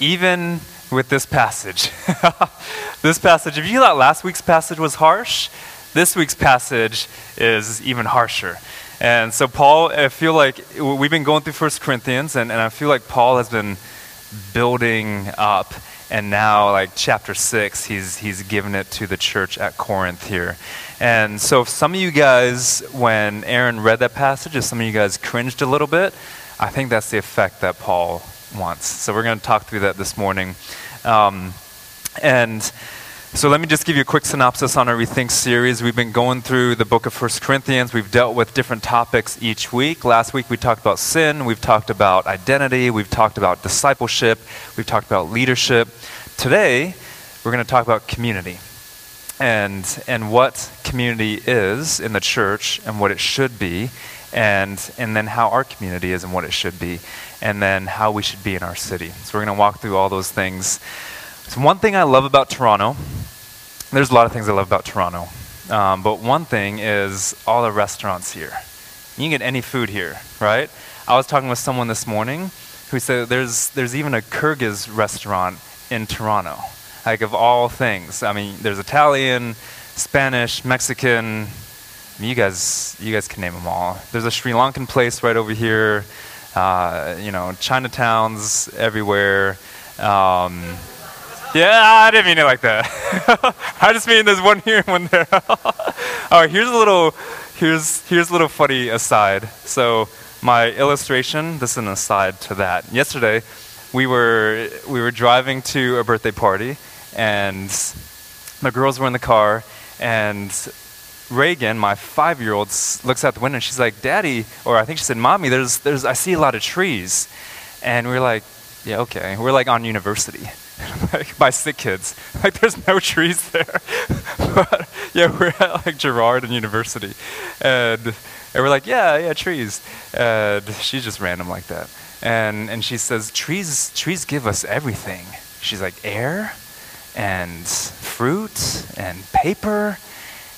Even with this passage. this passage, if you thought last week's passage was harsh, this week's passage is even harsher. And so, Paul, I feel like we've been going through First Corinthians, and, and I feel like Paul has been building up. And now, like chapter six, he's, he's given it to the church at Corinth here. And so, if some of you guys, when Aaron read that passage, if some of you guys cringed a little bit, I think that's the effect that Paul wants. So we're going to talk through that this morning. Um, and so let me just give you a quick synopsis on our Rethink series. We've been going through the book of First Corinthians. We've dealt with different topics each week. Last week we talked about sin. We've talked about identity. We've talked about discipleship. We've talked about leadership. Today we're going to talk about community and and what community is in the church and what it should be and and then how our community is and what it should be and then how we should be in our city. So we're going to walk through all those things. So one thing I love about Toronto, there's a lot of things I love about Toronto, um, but one thing is all the restaurants here. You can get any food here, right? I was talking with someone this morning who said there's there's even a Kyrgyz restaurant in Toronto. Like of all things, I mean, there's Italian, Spanish, Mexican. I mean, you guys, you guys can name them all. There's a Sri Lankan place right over here uh, you know, Chinatowns everywhere. Um, yeah, I didn't mean it like that. I just mean there's one here and one there. All right, here's a little, here's here's a little funny aside. So my illustration, this is an aside to that. Yesterday, we were we were driving to a birthday party, and the girls were in the car, and Reagan, my five year old, looks out the window and she's like, Daddy, or I think she said, Mommy, there's, there's, I see a lot of trees. And we are like, Yeah, okay. We're like on university. like by sick kids. Like there's no trees there. but yeah, we're at like Gerrard and university. And, and we're like, Yeah, yeah, trees. And she's just random like that. And and she says, Trees trees give us everything. She's like, air and fruit and paper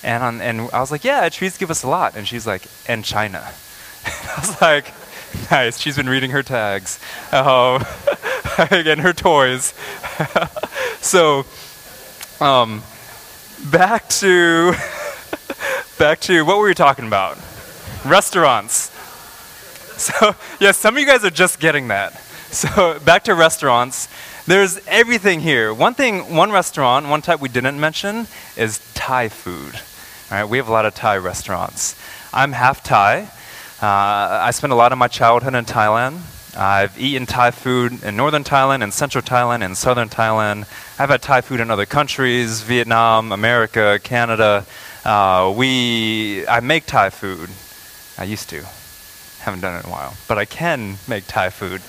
and, on, and I was like, yeah, trees give us a lot. And she's like, and China. I was like, nice. She's been reading her tags um, and her toys. so, um, back to back to what were we talking about? Restaurants. So, yeah, some of you guys are just getting that. So, back to restaurants. There's everything here. One thing, one restaurant, one type we didn't mention is Thai food. We have a lot of Thai restaurants. I'm half Thai. Uh, I spent a lot of my childhood in Thailand. I've eaten Thai food in northern Thailand, in central Thailand, in southern Thailand. I've had Thai food in other countries, Vietnam, America, Canada. Uh, we, I make Thai food. I used to. Haven't done it in a while, but I can make Thai food.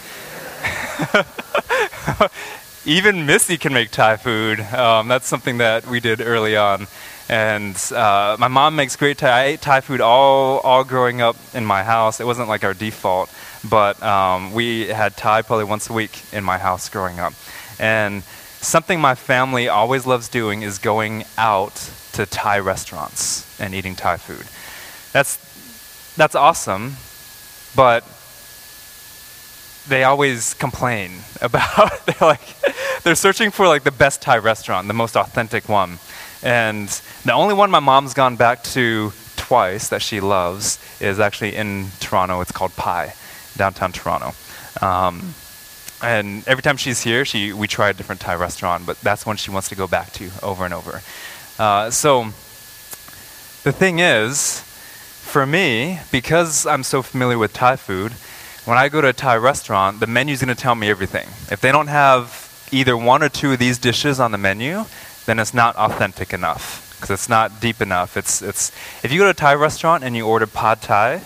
Even Missy can make Thai food. Um, that's something that we did early on. And uh, my mom makes great Thai. I ate Thai food all, all growing up in my house. It wasn't like our default, but um, we had Thai probably once a week in my house growing up. And something my family always loves doing is going out to Thai restaurants and eating Thai food. That's, that's awesome, but they always complain about they're like they're searching for like the best Thai restaurant, the most authentic one. And the only one my mom's gone back to twice that she loves is actually in Toronto. It's called Pai, downtown Toronto. Um, and every time she's here, she we try a different Thai restaurant, but that's one she wants to go back to over and over. Uh, so the thing is, for me, because I'm so familiar with Thai food, when I go to a Thai restaurant, the menu's going to tell me everything. If they don't have either one or two of these dishes on the menu, then it's not authentic enough because it's not deep enough. It's, it's, if you go to a Thai restaurant and you order pad Thai,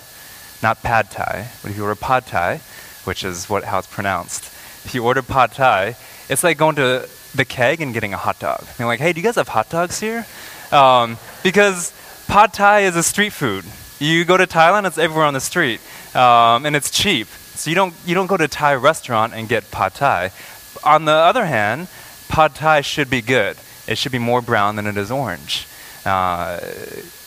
not pad Thai, but if you order pad Thai, which is what, how it's pronounced, if you order pad Thai, it's like going to the keg and getting a hot dog. And you're like, hey, do you guys have hot dogs here? Um, because pad Thai is a street food. You go to Thailand, it's everywhere on the street, um, and it's cheap. So you don't, you don't go to a Thai restaurant and get pad Thai. On the other hand, pad Thai should be good. It should be more brown than it is orange. Uh,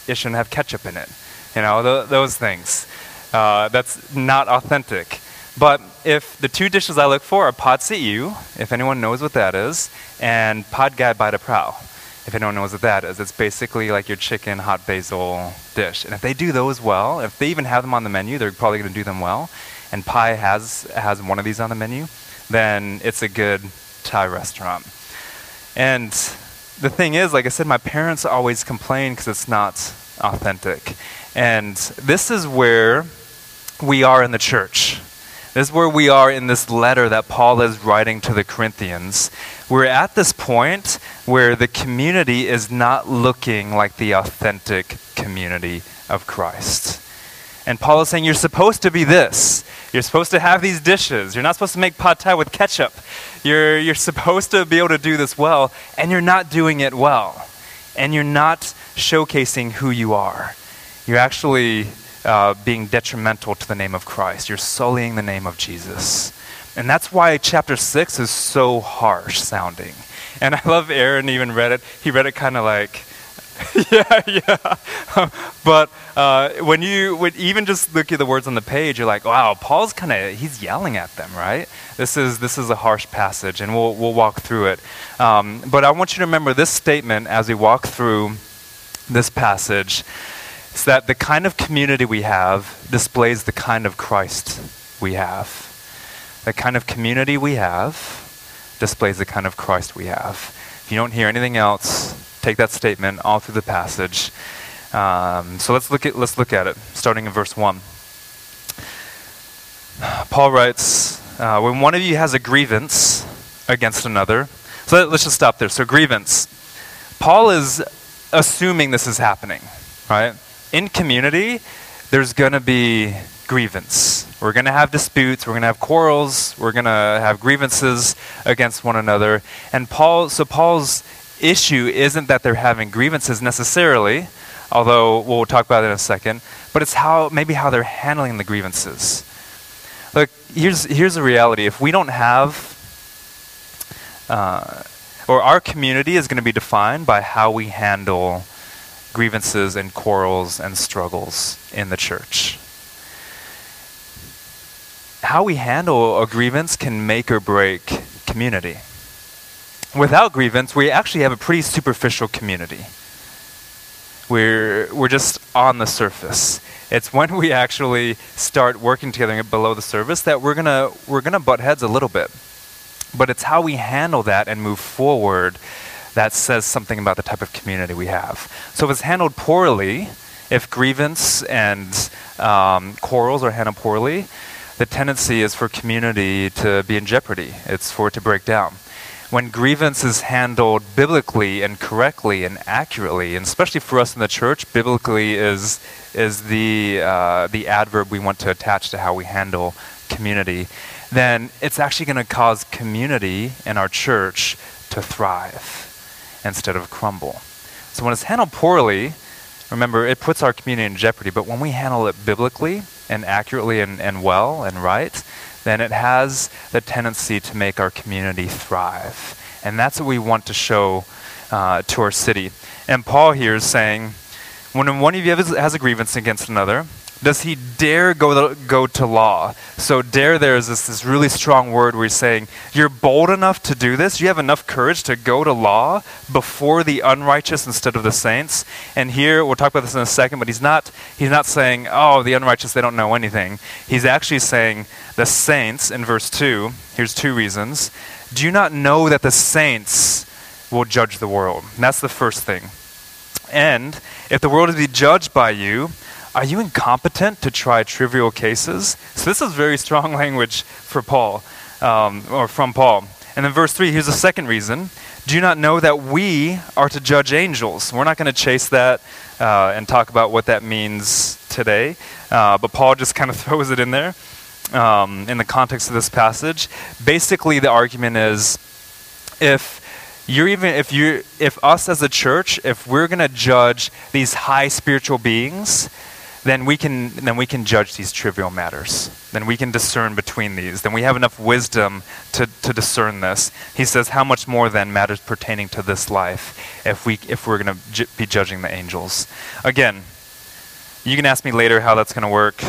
it shouldn't have ketchup in it. You know, th- those things. Uh, that's not authentic. But if the two dishes I look for are see ew, if anyone knows what that is, and pad gai bai da prao, if anyone knows what that is, it's basically like your chicken hot basil dish. And if they do those well, if they even have them on the menu, they're probably going to do them well. And Pai has has one of these on the menu, then it's a good Thai restaurant. And the thing is, like I said, my parents always complain because it's not authentic. And this is where we are in the church. This is where we are in this letter that Paul is writing to the Corinthians. We're at this point where the community is not looking like the authentic community of Christ. And Paul is saying, You're supposed to be this. You're supposed to have these dishes. You're not supposed to make pad thai with ketchup. You're, you're supposed to be able to do this well, and you're not doing it well. And you're not showcasing who you are. You're actually uh, being detrimental to the name of Christ. You're sullying the name of Jesus. And that's why chapter 6 is so harsh sounding. And I love Aaron even read it. He read it kind of like, yeah, yeah. but uh, when you would even just look at the words on the page, you're like, wow, Paul's kind of he's yelling at them, right? This is this is a harsh passage, and we'll we'll walk through it. Um, but I want you to remember this statement as we walk through this passage. Is that the kind of community we have displays the kind of Christ we have. The kind of community we have displays the kind of Christ we have. If you don't hear anything else, take that statement all through the passage. Um, so let's look at let's look at it, starting in verse one. Paul writes, uh, "When one of you has a grievance against another, so let, let's just stop there. So grievance. Paul is assuming this is happening, right? In community, there's going to be grievance. We're going to have disputes, we're going to have quarrels, we're going to have grievances against one another. And Paul so Paul's issue isn't that they're having grievances necessarily, although we'll talk about it in a second, but it's how maybe how they're handling the grievances. Look, here's here's the reality. If we don't have uh, or our community is going to be defined by how we handle grievances and quarrels and struggles in the church. How we handle a grievance can make or break community without grievance, we actually have a pretty superficial community. We're, we're just on the surface. It's when we actually start working together below the surface that we're gonna we're gonna butt heads a little bit. But it's how we handle that and move forward that says something about the type of community we have. So if it's handled poorly, if grievance and um, quarrels are handled poorly, the tendency is for community to be in jeopardy. It's for it to break down when grievance is handled biblically and correctly and accurately, and especially for us in the church, biblically is is the uh, the adverb we want to attach to how we handle community. Then it's actually going to cause community in our church to thrive instead of crumble. So when it's handled poorly, remember it puts our community in jeopardy. But when we handle it biblically and accurately and, and well and right, then it has the tendency to make our community thrive. And that's what we want to show uh, to our city. And Paul here is saying, when one of you has a grievance against another, does he dare go to, go to law? So, dare there is this, this really strong word where he's saying, You're bold enough to do this. You have enough courage to go to law before the unrighteous instead of the saints. And here, we'll talk about this in a second, but he's not, he's not saying, Oh, the unrighteous, they don't know anything. He's actually saying, The saints, in verse 2, here's two reasons. Do you not know that the saints will judge the world? And that's the first thing. And if the world is to be judged by you, are you incompetent to try trivial cases? So, this is very strong language for Paul, um, or from Paul. And then verse 3, here's the second reason. Do you not know that we are to judge angels? We're not going to chase that uh, and talk about what that means today, uh, but Paul just kind of throws it in there um, in the context of this passage. Basically, the argument is if you're even if you if us as a church if we're going to judge these high spiritual beings then we can then we can judge these trivial matters. Then we can discern between these. Then we have enough wisdom to, to discern this. He says, how much more then matters pertaining to this life if we if we're going to ju- be judging the angels? Again, you can ask me later how that's going to work.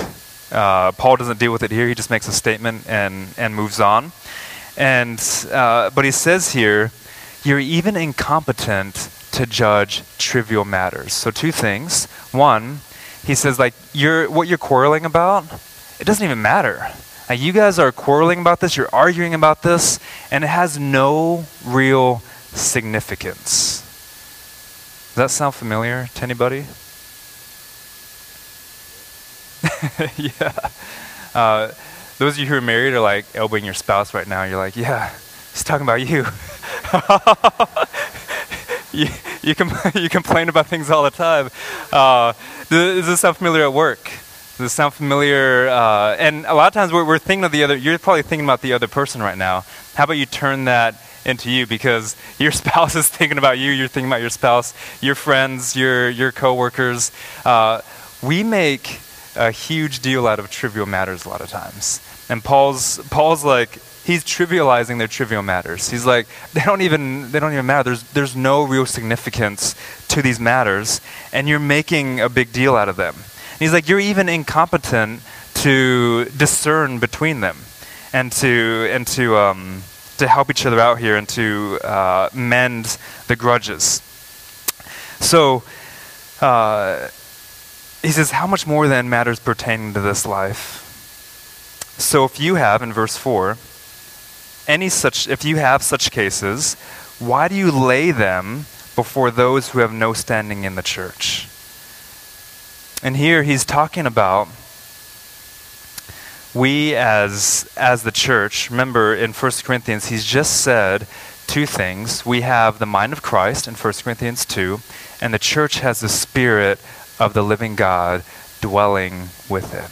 Uh, Paul doesn't deal with it here. He just makes a statement and and moves on. And uh, but he says here, you're even incompetent to judge trivial matters. So two things. One he says like you're what you're quarreling about it doesn't even matter. Like, you guys are quarreling about this you're arguing about this and it has no real significance. Does that sound familiar to anybody? Yeah. Uh, those of you who are married are like elbowing your spouse right now. You're like yeah he's talking about you you, you, com- you complain about things all the time. Uh, does this sound familiar at work? Does this sound familiar? Uh, and a lot of times we're, we're thinking of the other, you're probably thinking about the other person right now. How about you turn that into you because your spouse is thinking about you, you're thinking about your spouse, your friends, your, your coworkers. Uh, we make a huge deal out of trivial matters a lot of times. And Paul's, Paul's like, he's trivializing their trivial matters. He's like, they don't even they don't even matter. There's there's no real significance to these matters, and you're making a big deal out of them. And he's like, you're even incompetent to discern between them, and to and to um, to help each other out here and to uh, mend the grudges. So. Uh, he says, How much more then matters pertaining to this life? So if you have, in verse 4, any such, if you have such cases, why do you lay them before those who have no standing in the church? And here he's talking about we as as the church, remember in 1 Corinthians he's just said two things. We have the mind of Christ in 1 Corinthians 2, and the church has the spirit of the living God dwelling with it.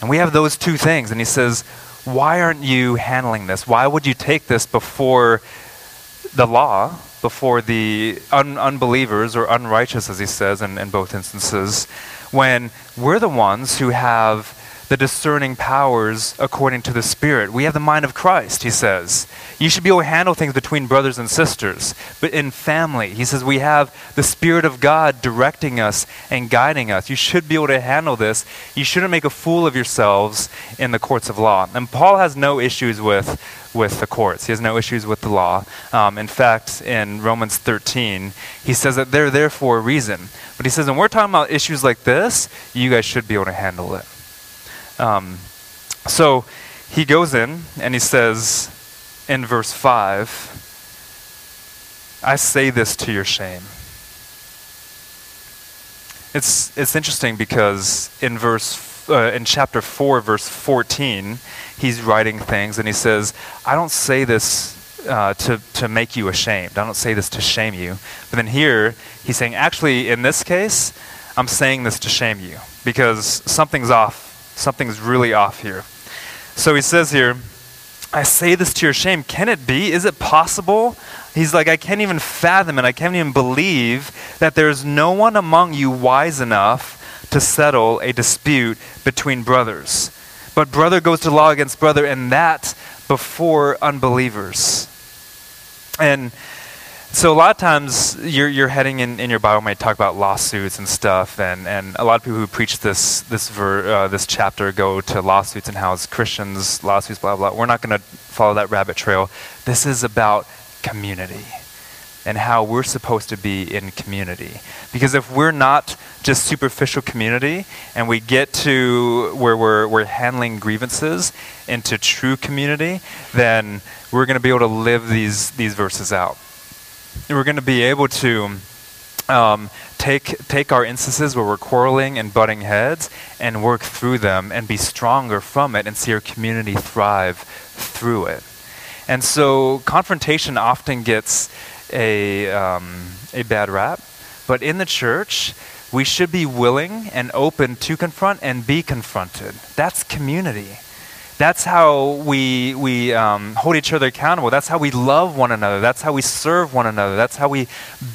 And we have those two things and he says why aren't you handling this? Why would you take this before the law, before the un- unbelievers or unrighteous, as he says in, in both instances, when we're the ones who have the discerning powers according to the Spirit. We have the mind of Christ, he says. You should be able to handle things between brothers and sisters, but in family. He says we have the Spirit of God directing us and guiding us. You should be able to handle this. You shouldn't make a fool of yourselves in the courts of law. And Paul has no issues with with the courts. He has no issues with the law. Um, in fact, in Romans 13, he says that they're there for a reason. But he says, when we're talking about issues like this, you guys should be able to handle it. Um, so he goes in and he says in verse 5, I say this to your shame. It's, it's interesting because in verse uh, in chapter 4 verse 14 he's writing things and he says i don't say this uh, to, to make you ashamed i don't say this to shame you but then here he's saying actually in this case i'm saying this to shame you because something's off something's really off here. So he says here, I say this to your shame. Can it be? Is it possible? He's like, I can't even fathom it. I can't even believe that there's no one among you wise enough to settle a dispute between brothers. But brother goes to law against brother, and that before unbelievers. And so a lot of times you're, you're heading in, in your Bible might talk about lawsuits and stuff, and, and a lot of people who preach this this ver, uh, this chapter go to lawsuits and how Christians lawsuits blah blah. We're not going to follow that rabbit trail. This is about community and how we're supposed to be in community. Because if we're not just superficial community and we get to where we're, we're handling grievances into true community, then we're going to be able to live these, these verses out we're going to be able to um, take take our instances where we're quarreling and butting heads and work through them and be stronger from it and see our community thrive through it. And so confrontation often gets a, um, a bad rap. But in the church, we should be willing and open to confront and be confronted. That's community. That's how we, we um, hold each other accountable. That's how we love one another. That's how we serve one another. That's how we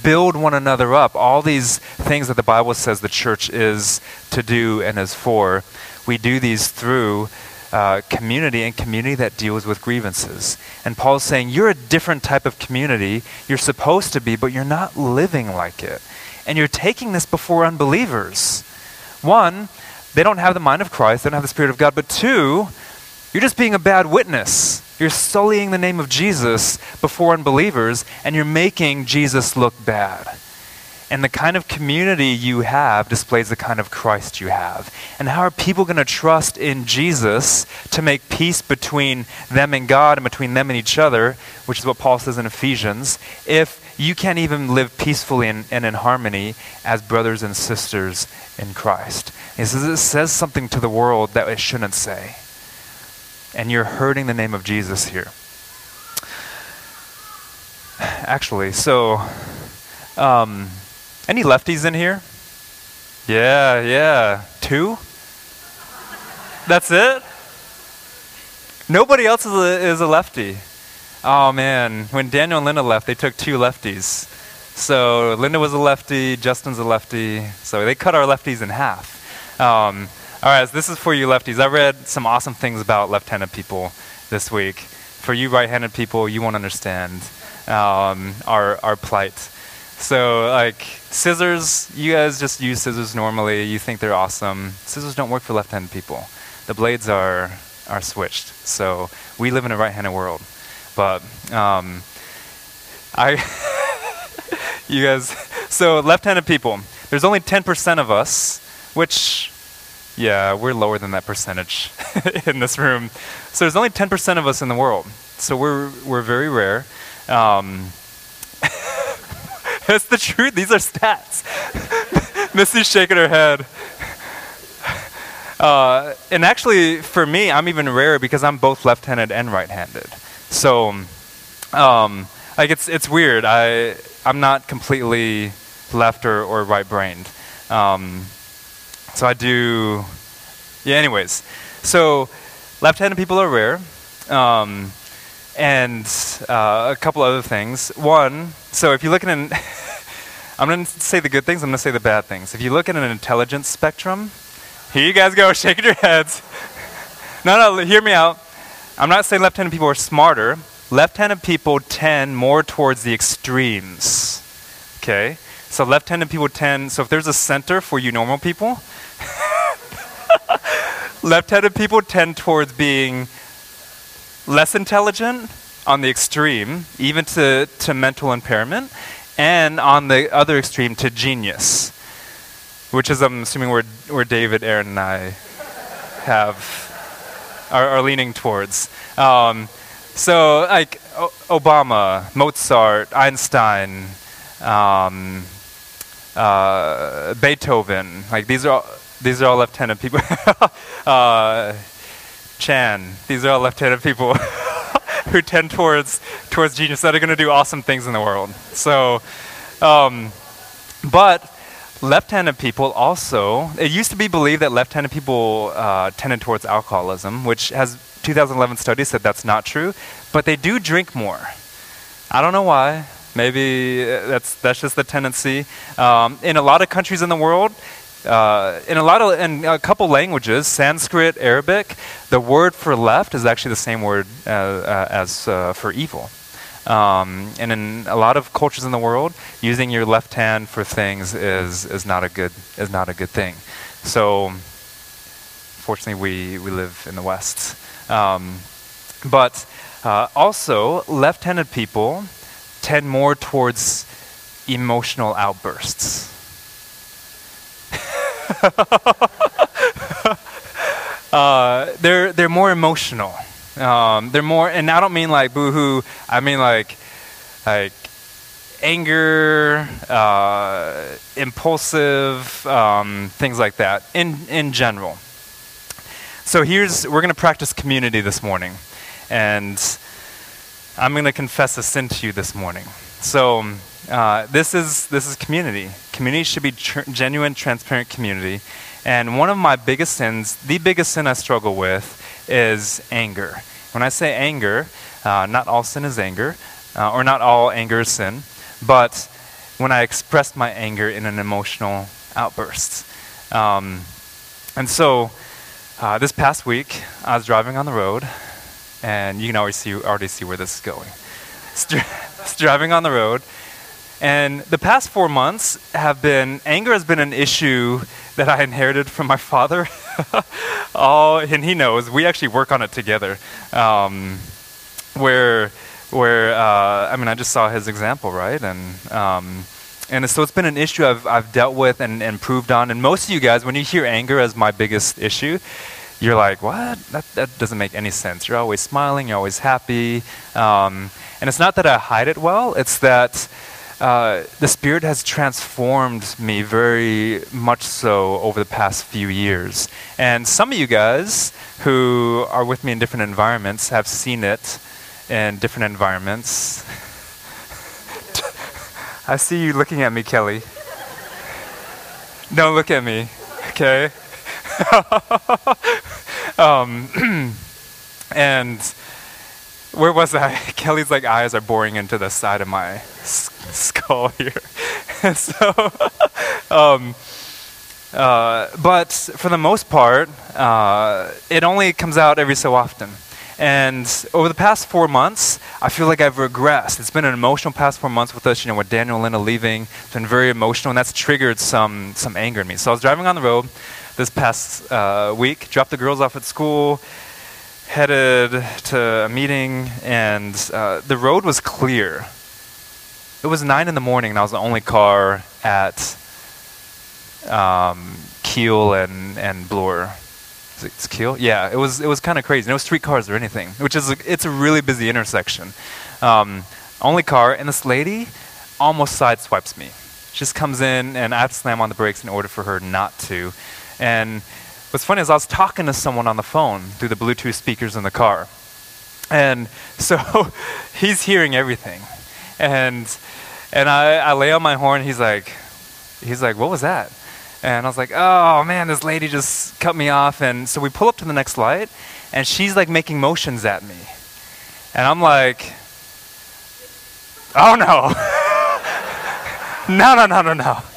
build one another up. All these things that the Bible says the church is to do and is for, we do these through uh, community and community that deals with grievances. And Paul's saying, You're a different type of community. You're supposed to be, but you're not living like it. And you're taking this before unbelievers. One, they don't have the mind of Christ, they don't have the Spirit of God. But two, you're just being a bad witness. You're sullying the name of Jesus before unbelievers, and you're making Jesus look bad. And the kind of community you have displays the kind of Christ you have. And how are people going to trust in Jesus to make peace between them and God and between them and each other, which is what Paul says in Ephesians, if you can't even live peacefully and, and in harmony as brothers and sisters in Christ? He says it says something to the world that it shouldn't say and you're hurting the name of Jesus here. Actually, so, um, any lefties in here? Yeah, yeah. Two? That's it? Nobody else is a, is a lefty. Oh man, when Daniel and Linda left, they took two lefties. So Linda was a lefty, Justin's a lefty. So they cut our lefties in half. Um, all right, so this is for you lefties. I read some awesome things about left handed people this week. For you right handed people, you won't understand um, our, our plight. So, like, scissors, you guys just use scissors normally. You think they're awesome. Scissors don't work for left handed people. The blades are, are switched. So, we live in a right handed world. But, um, I, you guys, so left handed people, there's only 10% of us, which yeah, we're lower than that percentage in this room. So there's only 10% of us in the world. So we're, we're very rare. Um, that's the truth. These are stats. Missy's shaking her head. Uh, and actually, for me, I'm even rarer because I'm both left-handed and right-handed. So, um, like it's it's weird. I I'm not completely left or, or right-brained. Um, so I do, yeah, anyways. So left handed people are rare. Um, and uh, a couple other things. One, so if you look at an, I'm going to say the good things, I'm going to say the bad things. If you look at an intelligence spectrum, here you guys go, shaking your heads. no, no, hear me out. I'm not saying left handed people are smarter. Left handed people tend more towards the extremes. Okay? So left handed people tend, so if there's a center for you normal people, Left-handed people tend towards being less intelligent on the extreme, even to, to mental impairment, and on the other extreme to genius, which is, I'm assuming, where, where David, Aaron, and I have are, are leaning towards. Um, so, like o- Obama, Mozart, Einstein, um, uh, Beethoven, like these are all, these are all left-handed people. uh, Chan, these are all left-handed people who tend towards towards genius that are going to do awesome things in the world. So, um, but left-handed people also. It used to be believed that left-handed people uh, tended towards alcoholism, which has 2011 studies said that's not true. But they do drink more. I don't know why. Maybe uh, that's that's just the tendency. Um, in a lot of countries in the world, uh, in a lot of in a couple languages, Sanskrit, Arabic, the word for left is actually the same word uh, uh, as uh, for evil. Um, and in a lot of cultures in the world, using your left hand for things is is not a good is not a good thing. So, fortunately, we we live in the West. Um, but uh, also, left-handed people tend more towards emotional outbursts. uh, they're they're more emotional. Um, they're more, and I don't mean like boohoo. I mean like like anger, uh, impulsive, um, things like that. In in general. So here's we're going to practice community this morning, and I'm going to confess a sin to you this morning. So, uh, this is this is community. Community should be tr- genuine, transparent community. And one of my biggest sins, the biggest sin I struggle with, is anger. When I say anger, uh, not all sin is anger, uh, or not all anger is sin, but when I express my anger in an emotional outburst. Um, and so, uh, this past week, I was driving on the road, and you can already see, already see where this is going. It's driving on the road, and the past four months have been, anger has been an issue that I inherited from my father. oh, and he knows. We actually work on it together. Um, where, where uh, I mean, I just saw his example, right? And, um, and so it's been an issue I've, I've dealt with and, and improved on. And most of you guys, when you hear anger as my biggest issue, you're like, what? That, that doesn't make any sense. You're always smiling, you're always happy. Um, and it's not that I hide it well, it's that uh, the Spirit has transformed me very much so over the past few years. And some of you guys who are with me in different environments have seen it in different environments. I see you looking at me, Kelly. Don't look at me, okay? um, and where was I? Kelly's like eyes are boring into the side of my s- skull here. so, um, uh, but for the most part, uh, it only comes out every so often. And over the past four months, I feel like I've regressed. It's been an emotional past four months with us, you know, with Daniel and Linda leaving. It's been very emotional, and that's triggered some, some anger in me. So I was driving on the road this past uh, week, dropped the girls off at school, headed to a meeting, and uh, the road was clear. It was 9 in the morning, and I was the only car at um, Keele and, and Bloor it's Keele? Yeah, it was it was kind of crazy. No street cars or anything, which is it's a really busy intersection. Um, only car, and this lady almost sideswipes me. She just comes in, and I have to slam on the brakes in order for her not to. And what's funny is I was talking to someone on the phone through the Bluetooth speakers in the car, and so he's hearing everything, and and I, I lay on my horn. He's like, he's like, what was that? And I was like, oh man, this lady just cut me off. And so we pull up to the next light, and she's like making motions at me. And I'm like, oh no. no, no, no, no, no.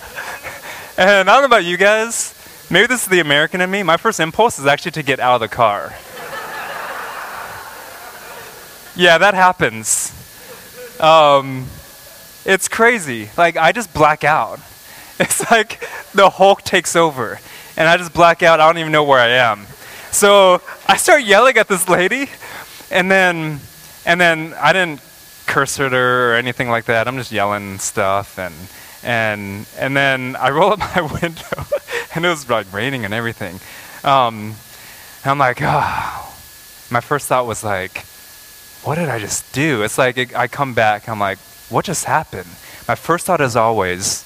And I don't know about you guys. Maybe this is the American in me. My first impulse is actually to get out of the car. yeah, that happens. Um, it's crazy. Like, I just black out. It's like the Hulk takes over, and I just black out. I don't even know where I am. So I start yelling at this lady, and then, and then I didn't curse at her or anything like that. I'm just yelling stuff, and and and then I roll up my window, and it was like raining and everything. Um, and I'm like, oh. My first thought was like, what did I just do? It's like it, I come back, I'm like, what just happened? My first thought is always,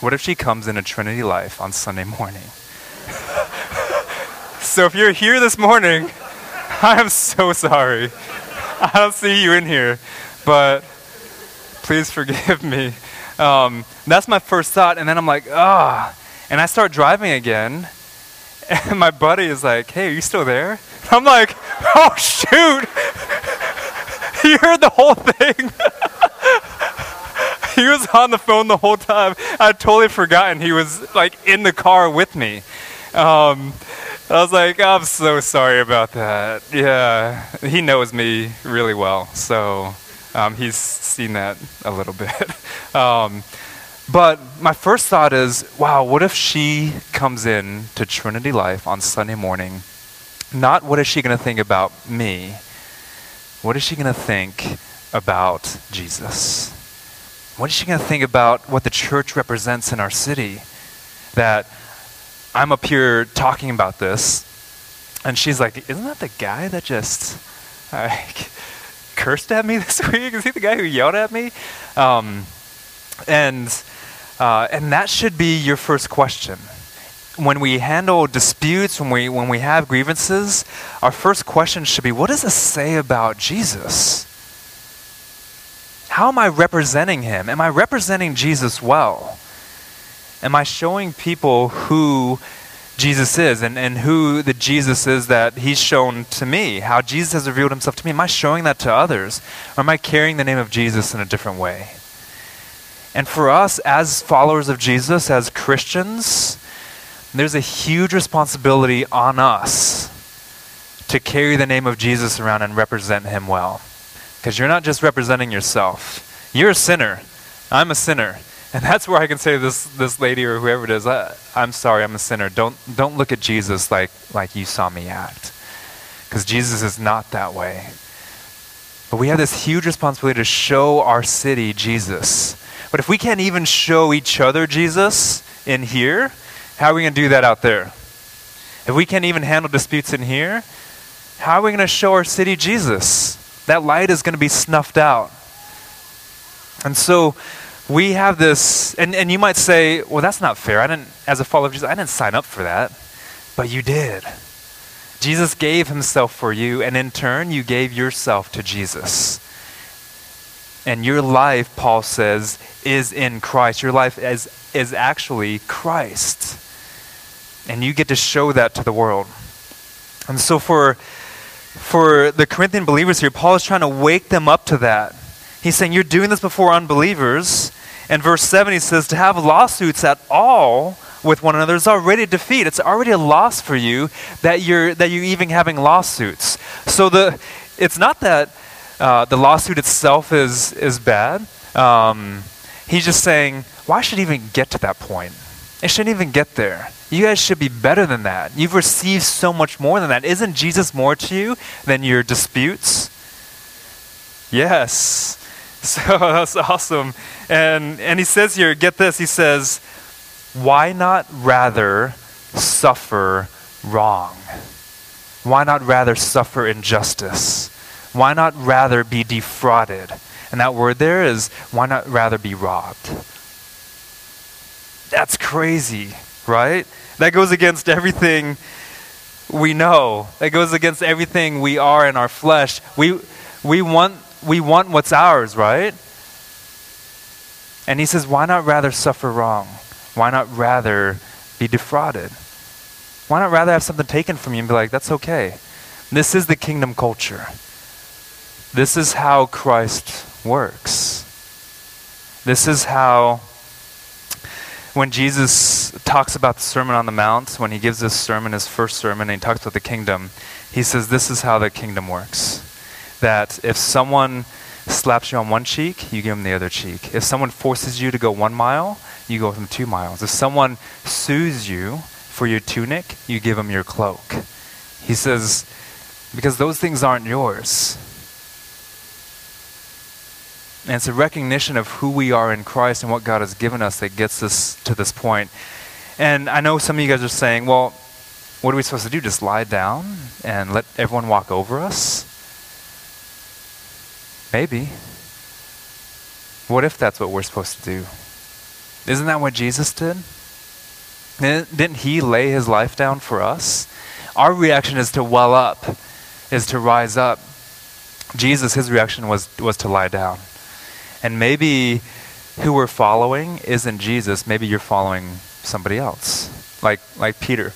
what if she comes in a Trinity Life on Sunday morning? so if you're here this morning, I am so sorry. I don't see you in here, but please forgive me. Um, that's my first thought, and then I'm like, ah. And I start driving again, and my buddy is like, hey, are you still there? I'm like, oh, shoot. he heard the whole thing. he was on the phone the whole time. I'd totally forgotten he was like in the car with me. Um, I was like, I'm so sorry about that. Yeah, he knows me really well, so um, he's seen that a little bit. Um, but my first thought is, wow, what if she comes in to Trinity Life on Sunday morning? Not what is she going to think about me? What is she going to think about Jesus? What is she going to think about what the church represents in our city? That I'm up here talking about this, and she's like, Isn't that the guy that just like, cursed at me this week? Is he the guy who yelled at me? Um, and, uh, and that should be your first question. When we handle disputes, when we, when we have grievances, our first question should be what does this say about Jesus? how am I representing him? Am I representing Jesus well? Am I showing people who Jesus is and, and who the Jesus is that he's shown to me, how Jesus has revealed himself to me? Am I showing that to others? Or am I carrying the name of Jesus in a different way? And for us, as followers of Jesus, as Christians, there's a huge responsibility on us to carry the name of Jesus around and represent him well. Because you're not just representing yourself, you're a sinner. I'm a sinner. And that's where I can say to this, this lady or whoever it is, I, I'm sorry, I'm a sinner. Don't, don't look at Jesus like, like you saw me act. Because Jesus is not that way. But we have this huge responsibility to show our city Jesus. But if we can't even show each other Jesus in here, how are we going to do that out there? If we can't even handle disputes in here, how are we going to show our city Jesus? That light is going to be snuffed out. And so we have this, and, and you might say, well, that's not fair. I didn't, as a follower of Jesus, I didn't sign up for that. But you did. Jesus gave himself for you, and in turn, you gave yourself to Jesus. And your life, Paul says, is in Christ. Your life is, is actually Christ. And you get to show that to the world. And so for, for the Corinthian believers here, Paul is trying to wake them up to that. He's saying, You're doing this before unbelievers. And verse 7, he says, To have lawsuits at all with one another is already a defeat. It's already a loss for you that you're, that you're even having lawsuits. So the, it's not that uh, the lawsuit itself is, is bad. Um, he's just saying, Why should even get to that point? It shouldn't even get there. You guys should be better than that. You've received so much more than that. Isn't Jesus more to you than your disputes? Yes. So that's awesome. And, and he says here, get this, he says, why not rather suffer wrong? Why not rather suffer injustice? Why not rather be defrauded? And that word there is, why not rather be robbed? That's crazy, right? That goes against everything we know. That goes against everything we are in our flesh. We, we want we want what's ours, right? And he says, why not rather suffer wrong? Why not rather be defrauded? Why not rather have something taken from you and be like, that's okay? This is the kingdom culture. This is how Christ works. This is how, when Jesus talks about the Sermon on the Mount, when he gives this sermon, his first sermon, and he talks about the kingdom, he says, This is how the kingdom works that if someone slaps you on one cheek, you give them the other cheek. If someone forces you to go one mile, you go with them two miles. If someone sues you for your tunic, you give them your cloak. He says, because those things aren't yours. And it's a recognition of who we are in Christ and what God has given us that gets us to this point. And I know some of you guys are saying, well, what are we supposed to do? Just lie down and let everyone walk over us? Maybe. What if that's what we're supposed to do? Isn't that what Jesus did? Didn't he lay his life down for us? Our reaction is to well up, is to rise up. Jesus, his reaction was, was to lie down. And maybe who we're following isn't Jesus. Maybe you're following somebody else, like, like Peter.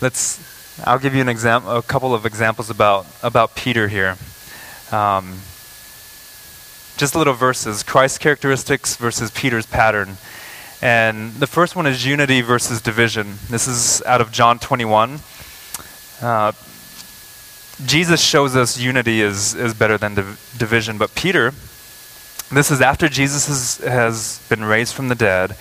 Let's, I'll give you an example, a couple of examples about, about Peter here. Um, just a little verses Christ's characteristics versus Peter's pattern. And the first one is unity versus division. This is out of John 21. Uh, Jesus shows us unity is, is better than div- division, but Peter, this is after Jesus has, has been raised from the dead,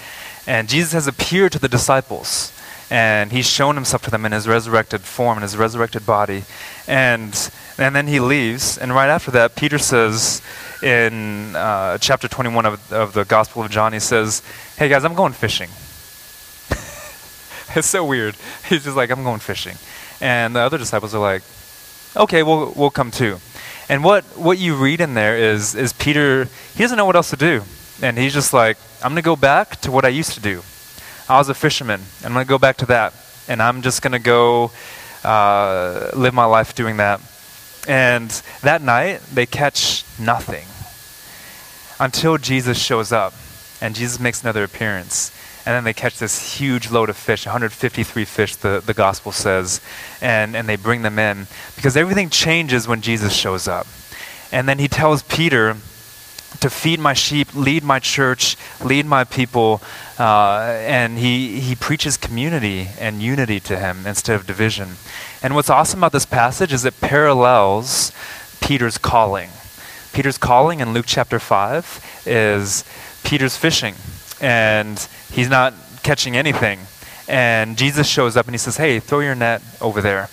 and Jesus has appeared to the disciples, and he's shown himself to them in his resurrected form, in his resurrected body. And, and then he leaves, and right after that, Peter says, in uh, chapter 21 of, of the Gospel of John, he says, Hey guys, I'm going fishing. it's so weird. He's just like, I'm going fishing. And the other disciples are like, Okay, we'll, we'll come too. And what, what you read in there is, is Peter, he doesn't know what else to do. And he's just like, I'm going to go back to what I used to do. I was a fisherman. I'm going to go back to that. And I'm just going to go uh, live my life doing that. And that night, they catch nothing. until Jesus shows up and Jesus makes another appearance. And then they catch this huge load of fish, 153 fish, the, the gospel says, and, and they bring them in because everything changes when Jesus shows up. And then he tells Peter to feed my sheep, lead my church, lead my people, uh, and he, he preaches community and unity to him instead of division. And what's awesome about this passage is it parallels Peter's calling. Peter's calling in Luke chapter 5 is Peter's fishing, and he's not catching anything. And Jesus shows up and he says, Hey, throw your net over there.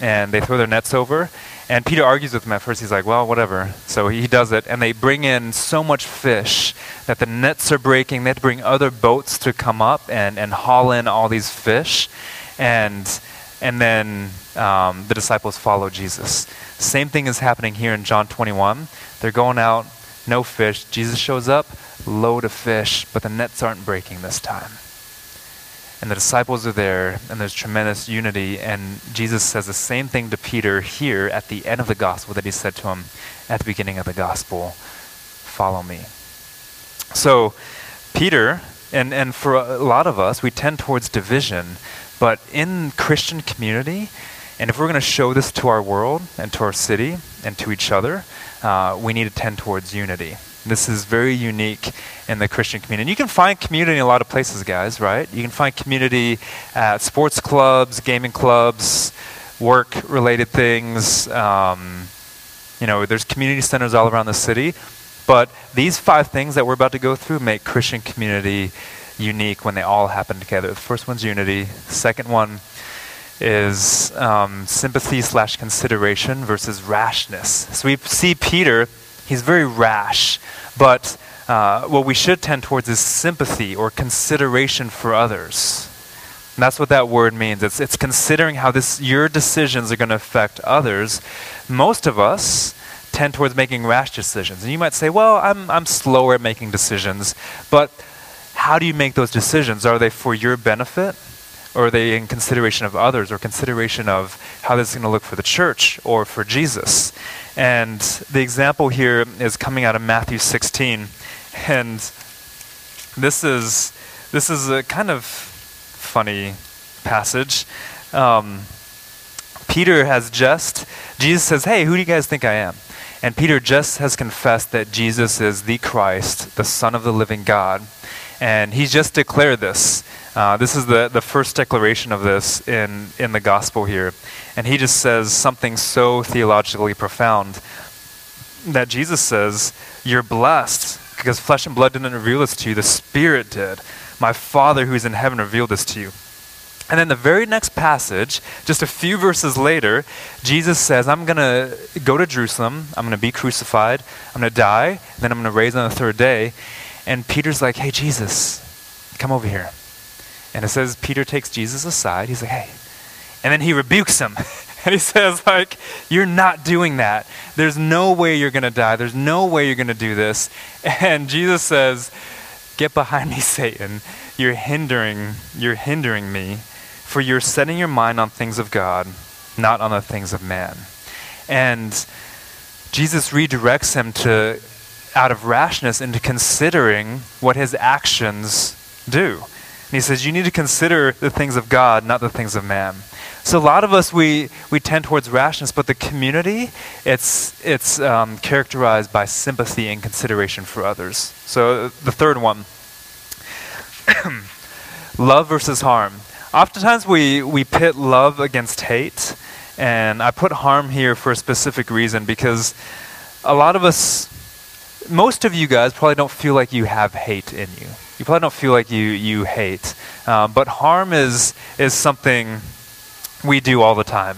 And they throw their nets over. And Peter argues with him at first. He's like, Well, whatever. So he does it. And they bring in so much fish that the nets are breaking. They have to bring other boats to come up and, and haul in all these fish. And, and then um, the disciples follow Jesus. Same thing is happening here in John 21. They're going out, no fish. Jesus shows up, load of fish, but the nets aren't breaking this time. And the disciples are there, and there's tremendous unity. And Jesus says the same thing to Peter here at the end of the gospel that he said to him at the beginning of the gospel Follow me. So, Peter, and, and for a lot of us, we tend towards division, but in Christian community, and if we're going to show this to our world and to our city and to each other, uh, we need to tend towards unity. This is very unique in the Christian community. And you can find community in a lot of places, guys, right? You can find community at sports clubs, gaming clubs, work related things. Um, you know, there's community centers all around the city. But these five things that we're about to go through make Christian community unique when they all happen together. The first one's unity. The second one is um, sympathy slash consideration versus rashness. So we see Peter, he's very rash, but uh, what we should tend towards is sympathy or consideration for others. And that's what that word means. It's, it's considering how this, your decisions are going to affect others. Most of us tend towards making rash decisions. And you might say, well, I'm, I'm slower at making decisions, but how do you make those decisions? Are they for your benefit? Or are they in consideration of others or consideration of how this is going to look for the church or for Jesus? And the example here is coming out of Matthew 16. And this is, this is a kind of funny passage. Um, Peter has just, Jesus says, Hey, who do you guys think I am? And Peter just has confessed that Jesus is the Christ, the Son of the living God. And he's just declared this. Uh, this is the, the first declaration of this in, in the gospel here. And he just says something so theologically profound that Jesus says, You're blessed because flesh and blood didn't reveal this to you, the Spirit did. My Father who is in heaven revealed this to you. And then the very next passage, just a few verses later, Jesus says, I'm going to go to Jerusalem, I'm going to be crucified, I'm going to die, then I'm going to raise on the third day. And Peter's like, hey, Jesus, come over here. And it says Peter takes Jesus aside. He's like, hey. And then he rebukes him. and he says, like, you're not doing that. There's no way you're going to die. There's no way you're going to do this. And Jesus says, get behind me, Satan. You're hindering, you're hindering me, for you're setting your mind on things of God, not on the things of man. And Jesus redirects him to out of rashness into considering what his actions do. And he says, You need to consider the things of God, not the things of man. So a lot of us, we, we tend towards rashness, but the community, it's, it's um, characterized by sympathy and consideration for others. So the third one love versus harm. Oftentimes we, we pit love against hate, and I put harm here for a specific reason because a lot of us most of you guys probably don't feel like you have hate in you. You probably don't feel like you, you hate. Um, but harm is, is something we do all the time.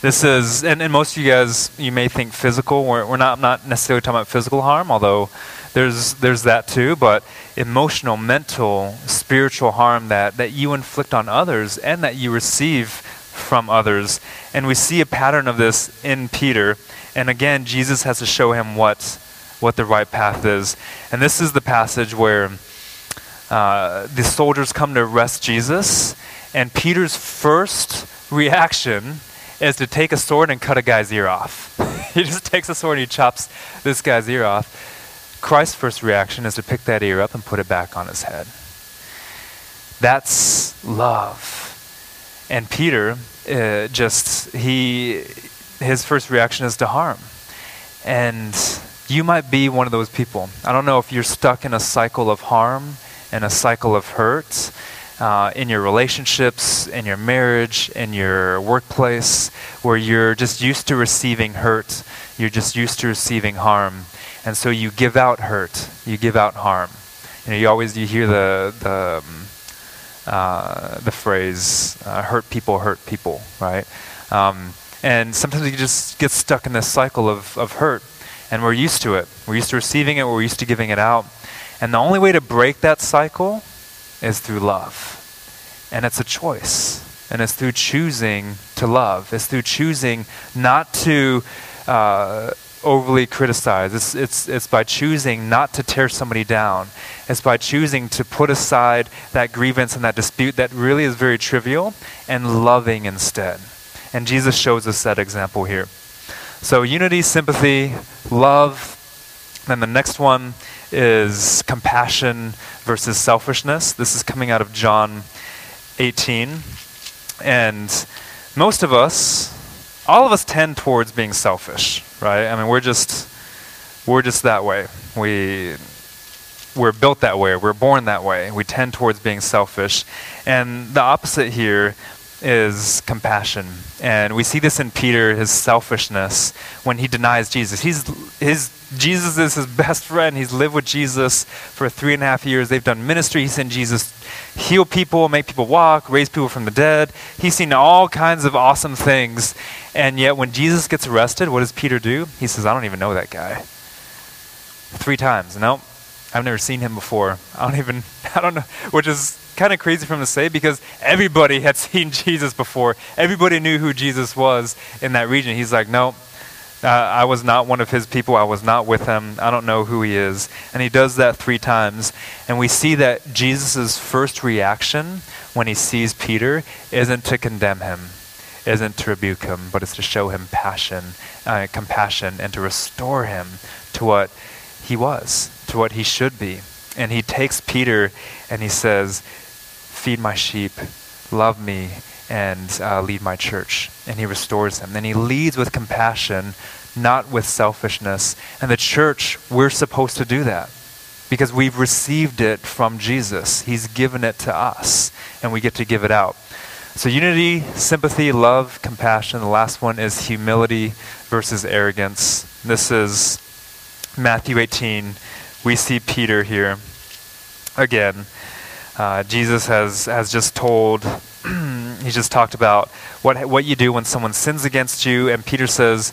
This is, and, and most of you guys, you may think physical. We're, we're not, not necessarily talking about physical harm, although there's, there's that too, but emotional, mental, spiritual harm that, that you inflict on others and that you receive from others. And we see a pattern of this in Peter. And again, Jesus has to show him what what the right path is. And this is the passage where uh, the soldiers come to arrest Jesus, and Peter's first reaction is to take a sword and cut a guy's ear off. he just takes a sword and he chops this guy's ear off. Christ's first reaction is to pick that ear up and put it back on his head. That's love. And Peter uh, just, he, his first reaction is to harm. And you might be one of those people. I don't know if you're stuck in a cycle of harm and a cycle of hurt uh, in your relationships, in your marriage, in your workplace, where you're just used to receiving hurt, you're just used to receiving harm, and so you give out hurt, you give out harm. You know, you always you hear the the um, uh, the phrase uh, "hurt people hurt people," right? Um, and sometimes you just get stuck in this cycle of, of hurt, and we're used to it. We're used to receiving it. We're used to giving it out, and the only way to break that cycle is through love. And it's a choice. And it's through choosing to love. It's through choosing not to uh, overly criticize. It's, it's, it's by choosing not to tear somebody down. It's by choosing to put aside that grievance and that dispute that really is very trivial and loving instead. And Jesus shows us that example here. So, unity, sympathy, love. Then the next one is compassion versus selfishness. This is coming out of John 18. And most of us, all of us tend towards being selfish, right? I mean, we're just we're just that way. We we're built that way. We're born that way. We tend towards being selfish. And the opposite here is compassion. And we see this in Peter, his selfishness, when he denies Jesus. He's, his, Jesus is his best friend. He's lived with Jesus for three and a half years. They've done ministry. He's seen Jesus heal people, make people walk, raise people from the dead. He's seen all kinds of awesome things. And yet, when Jesus gets arrested, what does Peter do? He says, I don't even know that guy. Three times. No, I've never seen him before. I don't even, I don't know, which is kind of crazy for him to say because everybody had seen Jesus before. Everybody knew who Jesus was in that region. He's like, no, uh, I was not one of his people. I was not with him. I don't know who he is. And he does that three times. And we see that Jesus' first reaction when he sees Peter isn't to condemn him, isn't to rebuke him, but it's to show him passion, uh, compassion, and to restore him to what he was, to what he should be. And he takes Peter and he says, feed my sheep, love me, and uh, lead my church. And he restores him. Then he leads with compassion, not with selfishness. And the church, we're supposed to do that because we've received it from Jesus. He's given it to us, and we get to give it out. So, unity, sympathy, love, compassion. The last one is humility versus arrogance. This is Matthew 18. We see Peter here again. Uh, Jesus has, has just told, he just talked about what, what you do when someone sins against you. And Peter says,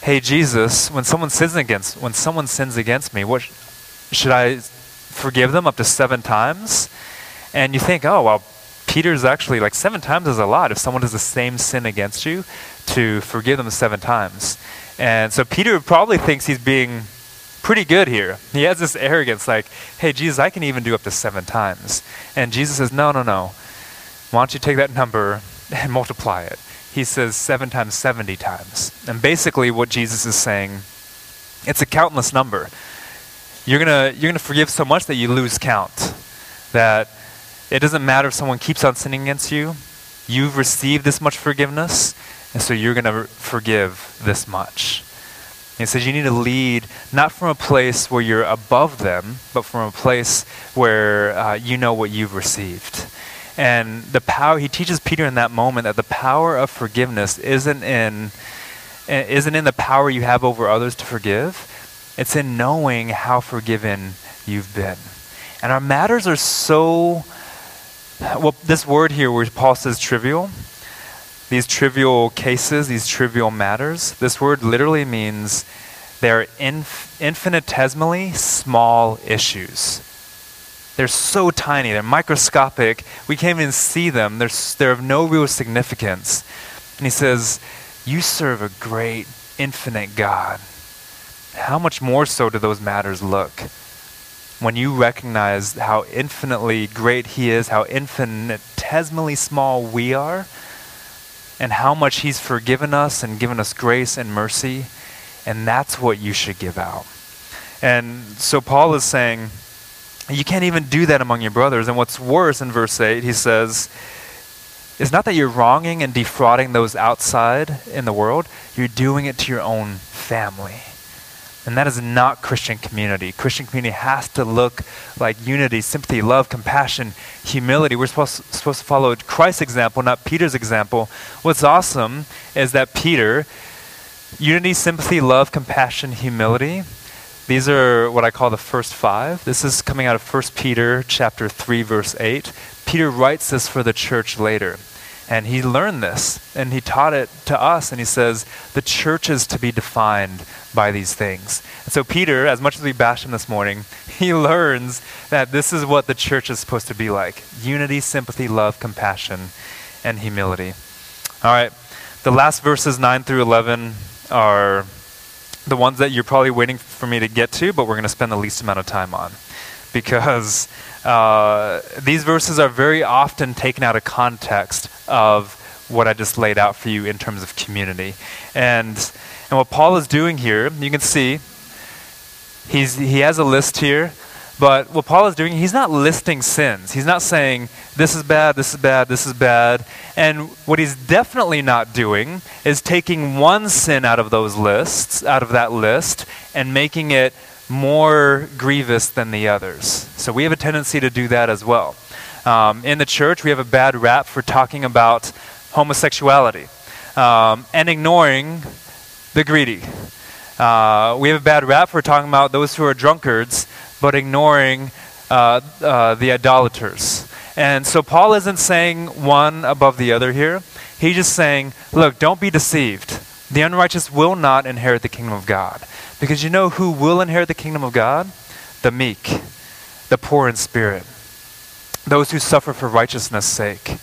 Hey, Jesus, when someone sins against, when someone sins against me, what should I forgive them up to seven times? And you think, oh, well, Peter's actually like seven times is a lot if someone does the same sin against you to forgive them seven times. And so Peter probably thinks he's being pretty good here. He has this arrogance like, hey, Jesus, I can even do up to seven times. And Jesus says, no, no, no. Why don't you take that number and multiply it? He says seven times 70 times. And basically, what Jesus is saying, it's a countless number. You're going you're going to forgive so much that you lose count. That it doesn't matter if someone keeps on sinning against you, you've received this much forgiveness, and so you're going to forgive this much. He says you need to lead not from a place where you're above them, but from a place where uh, you know what you've received. And the power, he teaches Peter in that moment that the power of forgiveness isn't in, isn't in the power you have over others to forgive, it's in knowing how forgiven you've been. And our matters are so, well, this word here where Paul says trivial, these trivial cases, these trivial matters, this word literally means they're inf- infinitesimally small issues. They're so tiny, they're microscopic, we can't even see them, they're, they're of no real significance. And he says, You serve a great, infinite God. How much more so do those matters look? When you recognize how infinitely great He is, how infinitesimally small we are, and how much He's forgiven us and given us grace and mercy. And that's what you should give out. And so Paul is saying, you can't even do that among your brothers. And what's worse, in verse 8, he says, it's not that you're wronging and defrauding those outside in the world, you're doing it to your own family. And that is not Christian community. Christian community has to look like unity, sympathy, love, compassion, humility. We're supposed, supposed to follow Christ's example, not Peter's example. What's awesome is that Peter, unity, sympathy, love, compassion, humility, these are what I call the first five. This is coming out of 1 Peter chapter 3 verse 8. Peter writes this for the church later. And he learned this and he taught it to us. And he says, the church is to be defined by these things. And so, Peter, as much as we bash him this morning, he learns that this is what the church is supposed to be like unity, sympathy, love, compassion, and humility. All right, the last verses 9 through 11 are the ones that you're probably waiting for me to get to, but we're going to spend the least amount of time on. Because uh, these verses are very often taken out of context of what I just laid out for you in terms of community. And, and what Paul is doing here, you can see, he's, he has a list here. But what Paul is doing, he's not listing sins. He's not saying, this is bad, this is bad, this is bad. And what he's definitely not doing is taking one sin out of those lists, out of that list, and making it more grievous than the others. So we have a tendency to do that as well. Um, in the church, we have a bad rap for talking about homosexuality um, and ignoring the greedy. Uh, we have a bad rap for talking about those who are drunkards, but ignoring uh, uh, the idolaters. And so Paul isn't saying one above the other here. He's just saying, look, don't be deceived. The unrighteous will not inherit the kingdom of God. Because you know who will inherit the kingdom of God? The meek, the poor in spirit, those who suffer for righteousness' sake.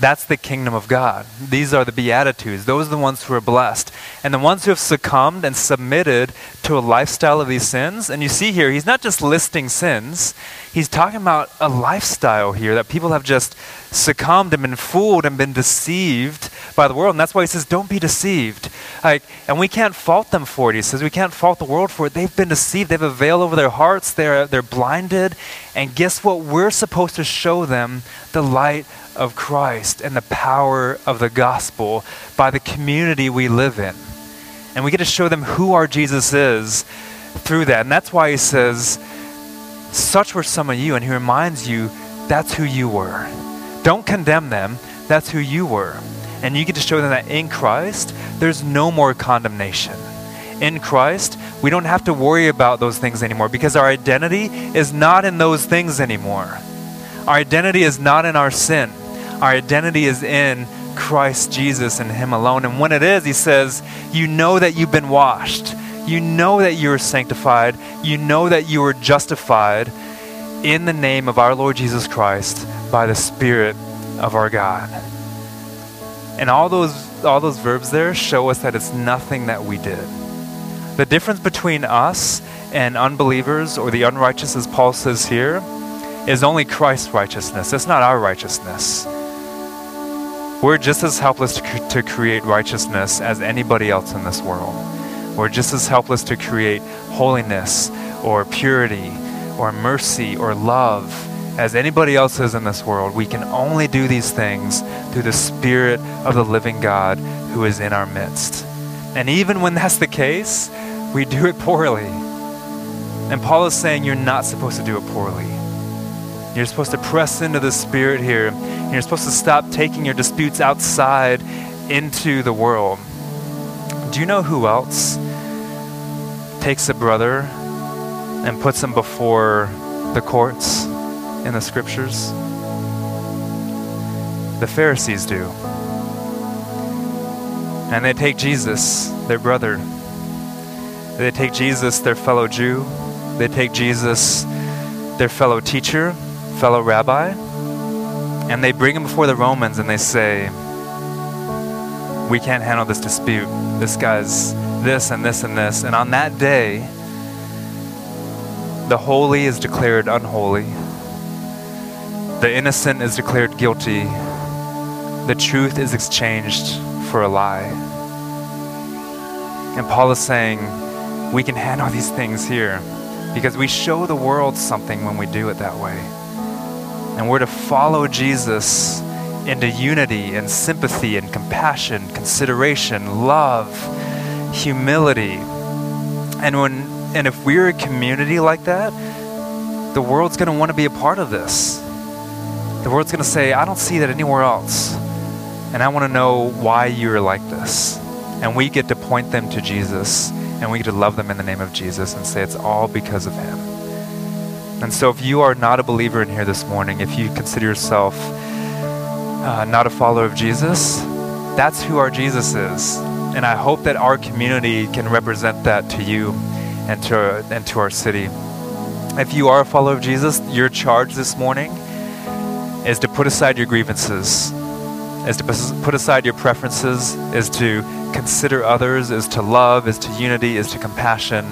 That's the kingdom of God. These are the Beatitudes. Those are the ones who are blessed. And the ones who have succumbed and submitted to a lifestyle of these sins. And you see here, he's not just listing sins, he's talking about a lifestyle here that people have just succumbed and been fooled and been deceived by the world. And that's why he says, don't be deceived. Like, and we can't fault them for it. He says, we can't fault the world for it. They've been deceived. They have a veil over their hearts. They're, they're blinded. And guess what? We're supposed to show them the light of Christ and the power of the gospel by the community we live in. And we get to show them who our Jesus is through that. And that's why he says, Such were some of you. And he reminds you, that's who you were. Don't condemn them, that's who you were. And you get to show them that in Christ, there's no more condemnation. In Christ, we don't have to worry about those things anymore because our identity is not in those things anymore. Our identity is not in our sin. Our identity is in Christ Jesus and Him alone. And when it is, He says, You know that you've been washed. You know that you are sanctified. You know that you are justified in the name of our Lord Jesus Christ by the Spirit of our God. And all those, all those verbs there show us that it's nothing that we did. The difference between us and unbelievers or the unrighteous, as Paul says here, is only Christ's righteousness. It's not our righteousness. We're just as helpless to, to create righteousness as anybody else in this world. We're just as helpless to create holiness or purity or mercy or love as anybody else is in this world. We can only do these things through the Spirit of the living God who is in our midst. And even when that's the case, we do it poorly. And Paul is saying you're not supposed to do it poorly. You're supposed to press into the Spirit here. And you're supposed to stop taking your disputes outside into the world. Do you know who else takes a brother and puts him before the courts in the scriptures? The Pharisees do. And they take Jesus, their brother. They take Jesus, their fellow Jew. They take Jesus, their fellow teacher fellow rabbi, and they bring him before the Romans and they say, We can't handle this dispute. This guy's this and this and this. And on that day, the holy is declared unholy, the innocent is declared guilty, the truth is exchanged for a lie. And Paul is saying, we can handle these things here because we show the world something when we do it that way. And we're to follow Jesus into unity and sympathy and compassion, consideration, love, humility. And when and if we're a community like that, the world's going to want to be a part of this. The world's going to say, I don't see that anywhere else. And I want to know why you're like this. And we get to point them to Jesus and we get to love them in the name of Jesus and say it's all because of Him. And so, if you are not a believer in here this morning, if you consider yourself uh, not a follower of Jesus, that's who our Jesus is. And I hope that our community can represent that to you and to, and to our city. If you are a follower of Jesus, your charge this morning is to put aside your grievances, is to put aside your preferences, is to consider others, is to love, is to unity, is to compassion.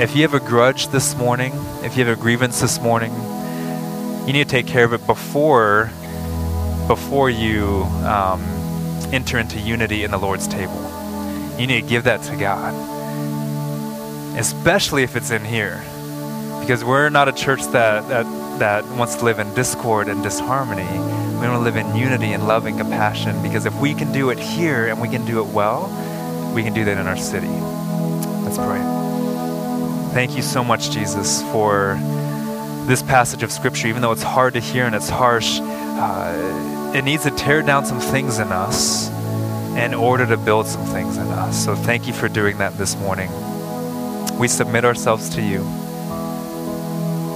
If you have a grudge this morning, if you have a grievance this morning, you need to take care of it before before you um, enter into unity in the Lord's table. You need to give that to God, especially if it's in here, because we're not a church that that that wants to live in discord and disharmony. We want to live in unity and love and compassion because if we can do it here and we can do it well, we can do that in our city. Let's pray. Thank you so much, Jesus, for this passage of Scripture, even though it's hard to hear and it's harsh. Uh, it needs to tear down some things in us in order to build some things in us. So thank you for doing that this morning. We submit ourselves to you.